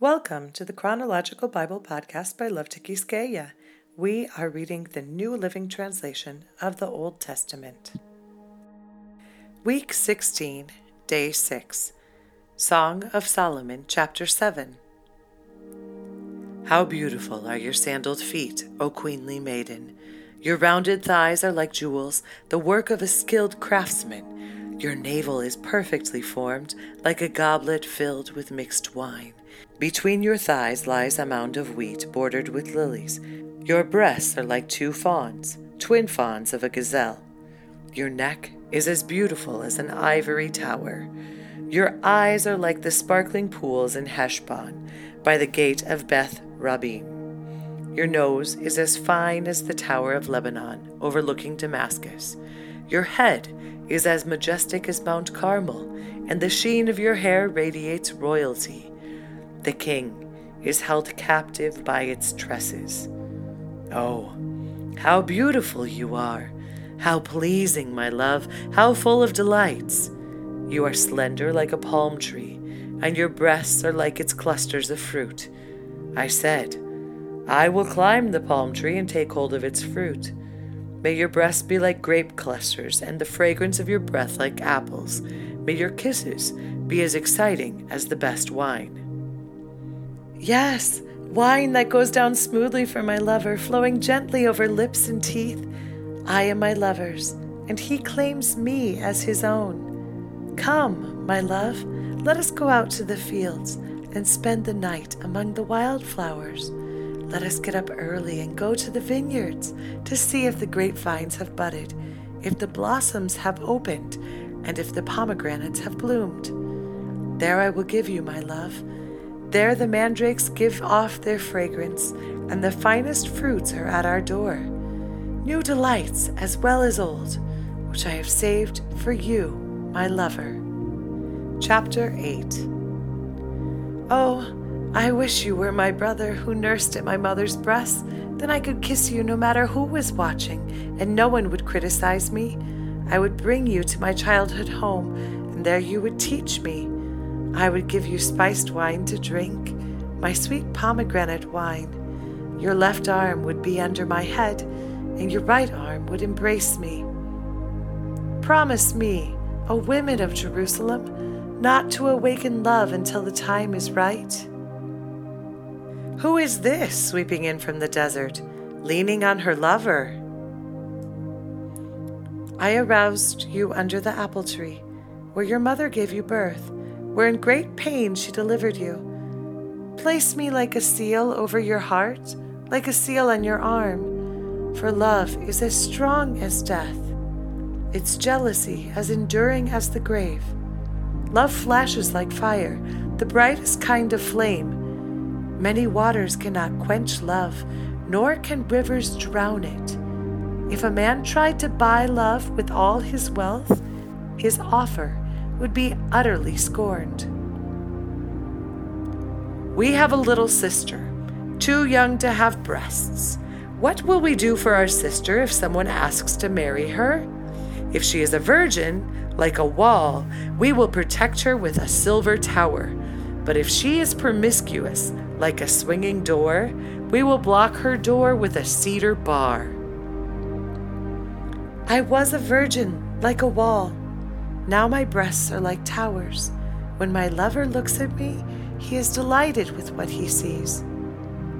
Welcome to the Chronological Bible Podcast by Love Tikiskeya. We are reading the New Living Translation of the Old Testament. Week 16, Day 6, Song of Solomon, Chapter 7. How beautiful are your sandaled feet, O queenly maiden! Your rounded thighs are like jewels, the work of a skilled craftsman. Your navel is perfectly formed, like a goblet filled with mixed wine. Between your thighs lies a mound of wheat bordered with lilies. Your breasts are like two fawns, twin fawns of a gazelle. Your neck is as beautiful as an ivory tower. Your eyes are like the sparkling pools in Heshbon, by the gate of Beth Rabbim. Your nose is as fine as the tower of Lebanon, overlooking Damascus. Your head is as majestic as Mount Carmel, and the sheen of your hair radiates royalty. The king is held captive by its tresses. Oh, how beautiful you are! How pleasing, my love! How full of delights! You are slender like a palm tree, and your breasts are like its clusters of fruit. I said, I will climb the palm tree and take hold of its fruit. May your breasts be like grape clusters, and the fragrance of your breath like apples. May your kisses be as exciting as the best wine. Yes, wine that goes down smoothly for my lover, flowing gently over lips and teeth. I am my lover's, and he claims me as his own. Come, my love, let us go out to the fields and spend the night among the wildflowers. Let us get up early and go to the vineyards to see if the grapevines have budded, if the blossoms have opened, and if the pomegranates have bloomed. There I will give you, my love there the mandrakes give off their fragrance, and the finest fruits are at our door. New delights as well as old, which I have saved for you, my lover. Chapter 8 Oh, I wish you were my brother who nursed at my mother's breast. Then I could kiss you no matter who was watching, and no one would criticize me. I would bring you to my childhood home, and there you would teach me I would give you spiced wine to drink, my sweet pomegranate wine. Your left arm would be under my head, and your right arm would embrace me. Promise me, O women of Jerusalem, not to awaken love until the time is right. Who is this sweeping in from the desert, leaning on her lover? I aroused you under the apple tree, where your mother gave you birth where in great pain she delivered you. Place me like a seal over your heart, like a seal on your arm, for love is as strong as death, its jealousy as enduring as the grave. Love flashes like fire, the brightest kind of flame. Many waters cannot quench love, nor can rivers drown it. If a man tried to buy love with all his wealth, his offer would be utterly scorned. We have a little sister, too young to have breasts. What will we do for our sister if someone asks to marry her? If she is a virgin, like a wall, we will protect her with a silver tower. But if she is promiscuous, like a swinging door, we will block her door with a cedar bar. I was a virgin, like a wall. Now my breasts are like towers. When my lover looks at me, he is delighted with what he sees.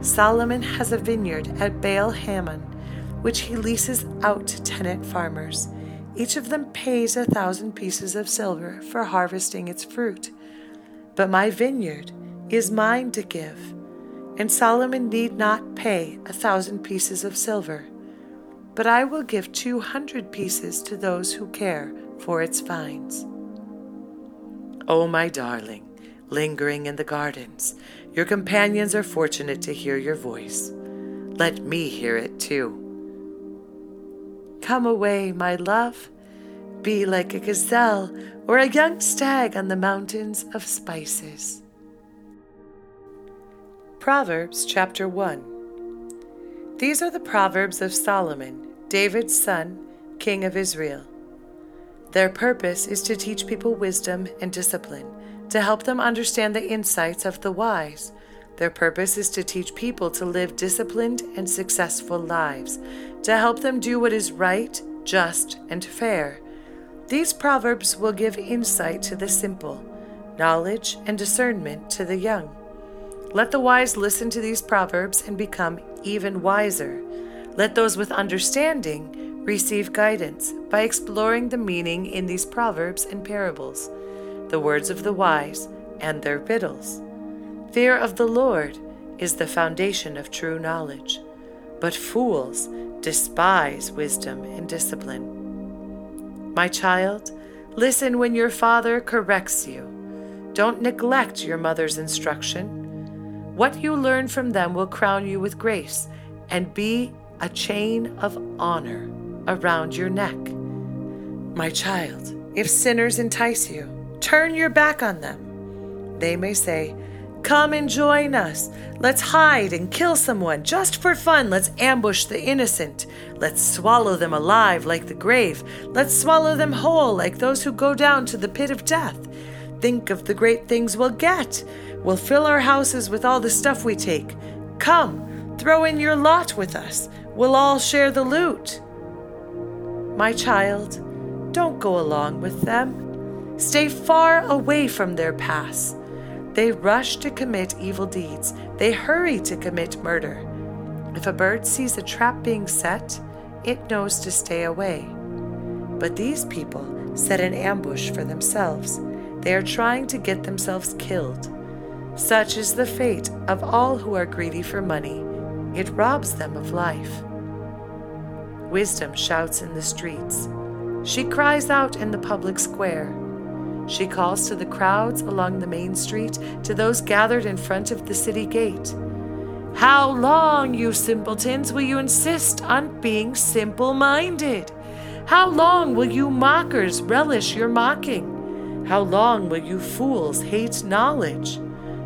Solomon has a vineyard at Baal Hamon, which he leases out to tenant farmers. Each of them pays a thousand pieces of silver for harvesting its fruit. But my vineyard is mine to give, and Solomon need not pay a thousand pieces of silver. But I will give two hundred pieces to those who care for its vines. Oh, my darling, lingering in the gardens, your companions are fortunate to hear your voice. Let me hear it too. Come away, my love. Be like a gazelle or a young stag on the mountains of spices. Proverbs chapter 1 These are the Proverbs of Solomon, David's son, king of Israel. Their purpose is to teach people wisdom and discipline, to help them understand the insights of the wise. Their purpose is to teach people to live disciplined and successful lives, to help them do what is right, just, and fair. These proverbs will give insight to the simple, knowledge and discernment to the young. Let the wise listen to these proverbs and become even wiser. Let those with understanding receive guidance by exploring the meaning in these proverbs and parables, the words of the wise, and their riddles. Fear of the Lord is the foundation of true knowledge, but fools despise wisdom and discipline. My child, listen when your father corrects you. Don't neglect your mother's instruction. What you learn from them will crown you with grace and be a chain of honor around your neck. My child, if sinners entice you, turn your back on them. They may say, Come and join us. Let's hide and kill someone just for fun. Let's ambush the innocent. Let's swallow them alive like the grave. Let's swallow them whole like those who go down to the pit of death. Think of the great things we'll get. We'll fill our houses with all the stuff we take. Come, throw in your lot with us. We'll all share the loot. My child, don't go along with them. Stay far away from their paths. They rush to commit evil deeds. They hurry to commit murder. If a bird sees a trap being set, it knows to stay away. But these people set an ambush for themselves. They are trying to get themselves killed. Such is the fate of all who are greedy for money. It robs them of life. Wisdom shouts in the streets. She cries out in the public square. She calls to the crowds along the main street, to those gathered in front of the city gate. How long, you simpletons, will you insist on being simple minded? How long will you mockers relish your mocking? How long will you fools hate knowledge?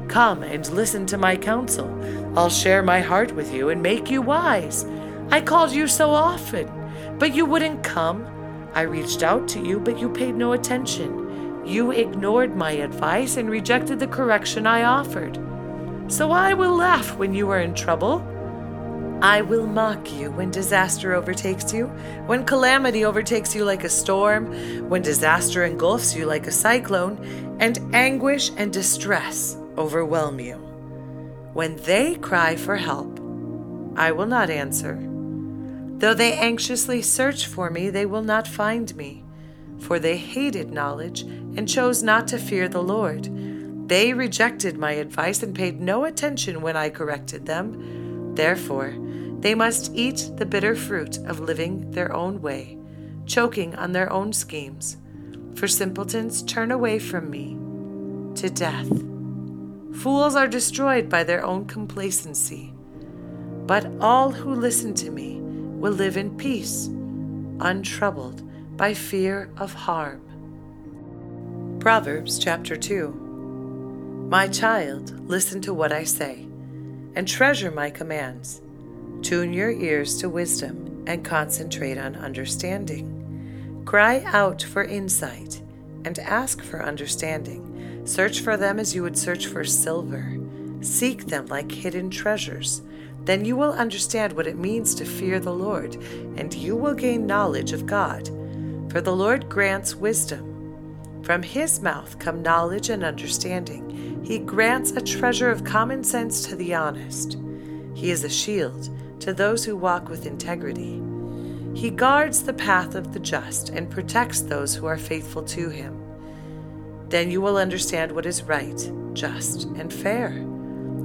Come and listen to my counsel. I'll share my heart with you and make you wise. I called you so often, but you wouldn't come. I reached out to you, but you paid no attention. You ignored my advice and rejected the correction I offered. So I will laugh when you are in trouble. I will mock you when disaster overtakes you, when calamity overtakes you like a storm, when disaster engulfs you like a cyclone, and anguish and distress overwhelm you. When they cry for help, I will not answer. Though they anxiously search for me, they will not find me for they hated knowledge and chose not to fear the Lord. They rejected my advice and paid no attention when I corrected them. Therefore, they must eat the bitter fruit of living their own way, choking on their own schemes. For simpletons turn away from me to death. Fools are destroyed by their own complacency. But all who listen to me will live in peace, untroubled by fear of harm. Proverbs chapter 2 My child, listen to what I say, and treasure my commands. Tune your ears to wisdom and concentrate on understanding. Cry out for insight and ask for understanding. Search for them as you would search for silver. Seek them like hidden treasures. Then you will understand what it means to fear the Lord, and you will gain knowledge of God for the Lord grants wisdom. From his mouth come knowledge and understanding. He grants a treasure of common sense to the honest. He is a shield to those who walk with integrity. He guards the path of the just and protects those who are faithful to him. Then you will understand what is right, just, and fair,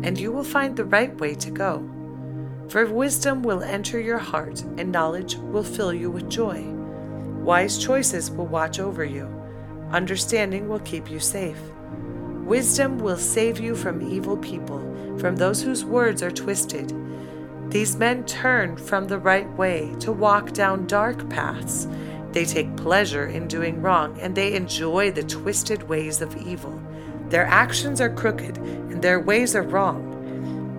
and you will find the right way to go. For wisdom will enter your heart, and knowledge will fill you with joy. Wise choices will watch over you. Understanding will keep you safe. Wisdom will save you from evil people, from those whose words are twisted. These men turn from the right way to walk down dark paths. They take pleasure in doing wrong, and they enjoy the twisted ways of evil. Their actions are crooked, and their ways are wrong.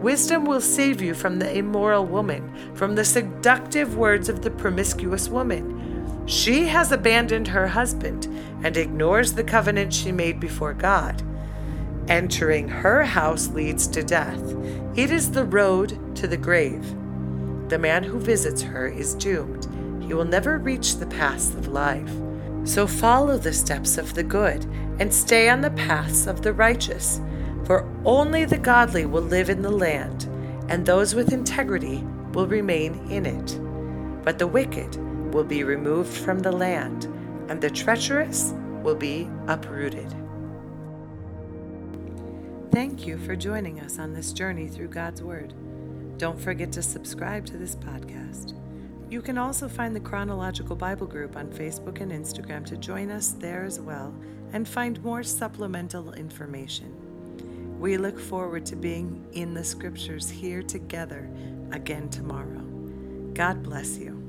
Wisdom will save you from the immoral woman, from the seductive words of the promiscuous woman. She has abandoned her husband and ignores the covenant she made before God. Entering her house leads to death. It is the road to the grave. The man who visits her is doomed. He will never reach the paths of life. So follow the steps of the good and stay on the paths of the righteous. For only the godly will live in the land, and those with integrity will remain in it. But the wicked will be removed from the land, and the treacherous will be uprooted. Thank you for joining us on this journey through God's Word. Don't forget to subscribe to this podcast. You can also find the Chronological Bible Group on Facebook and Instagram to join us there as well and find more supplemental information. We look forward to being in the scriptures here together again tomorrow. God bless you.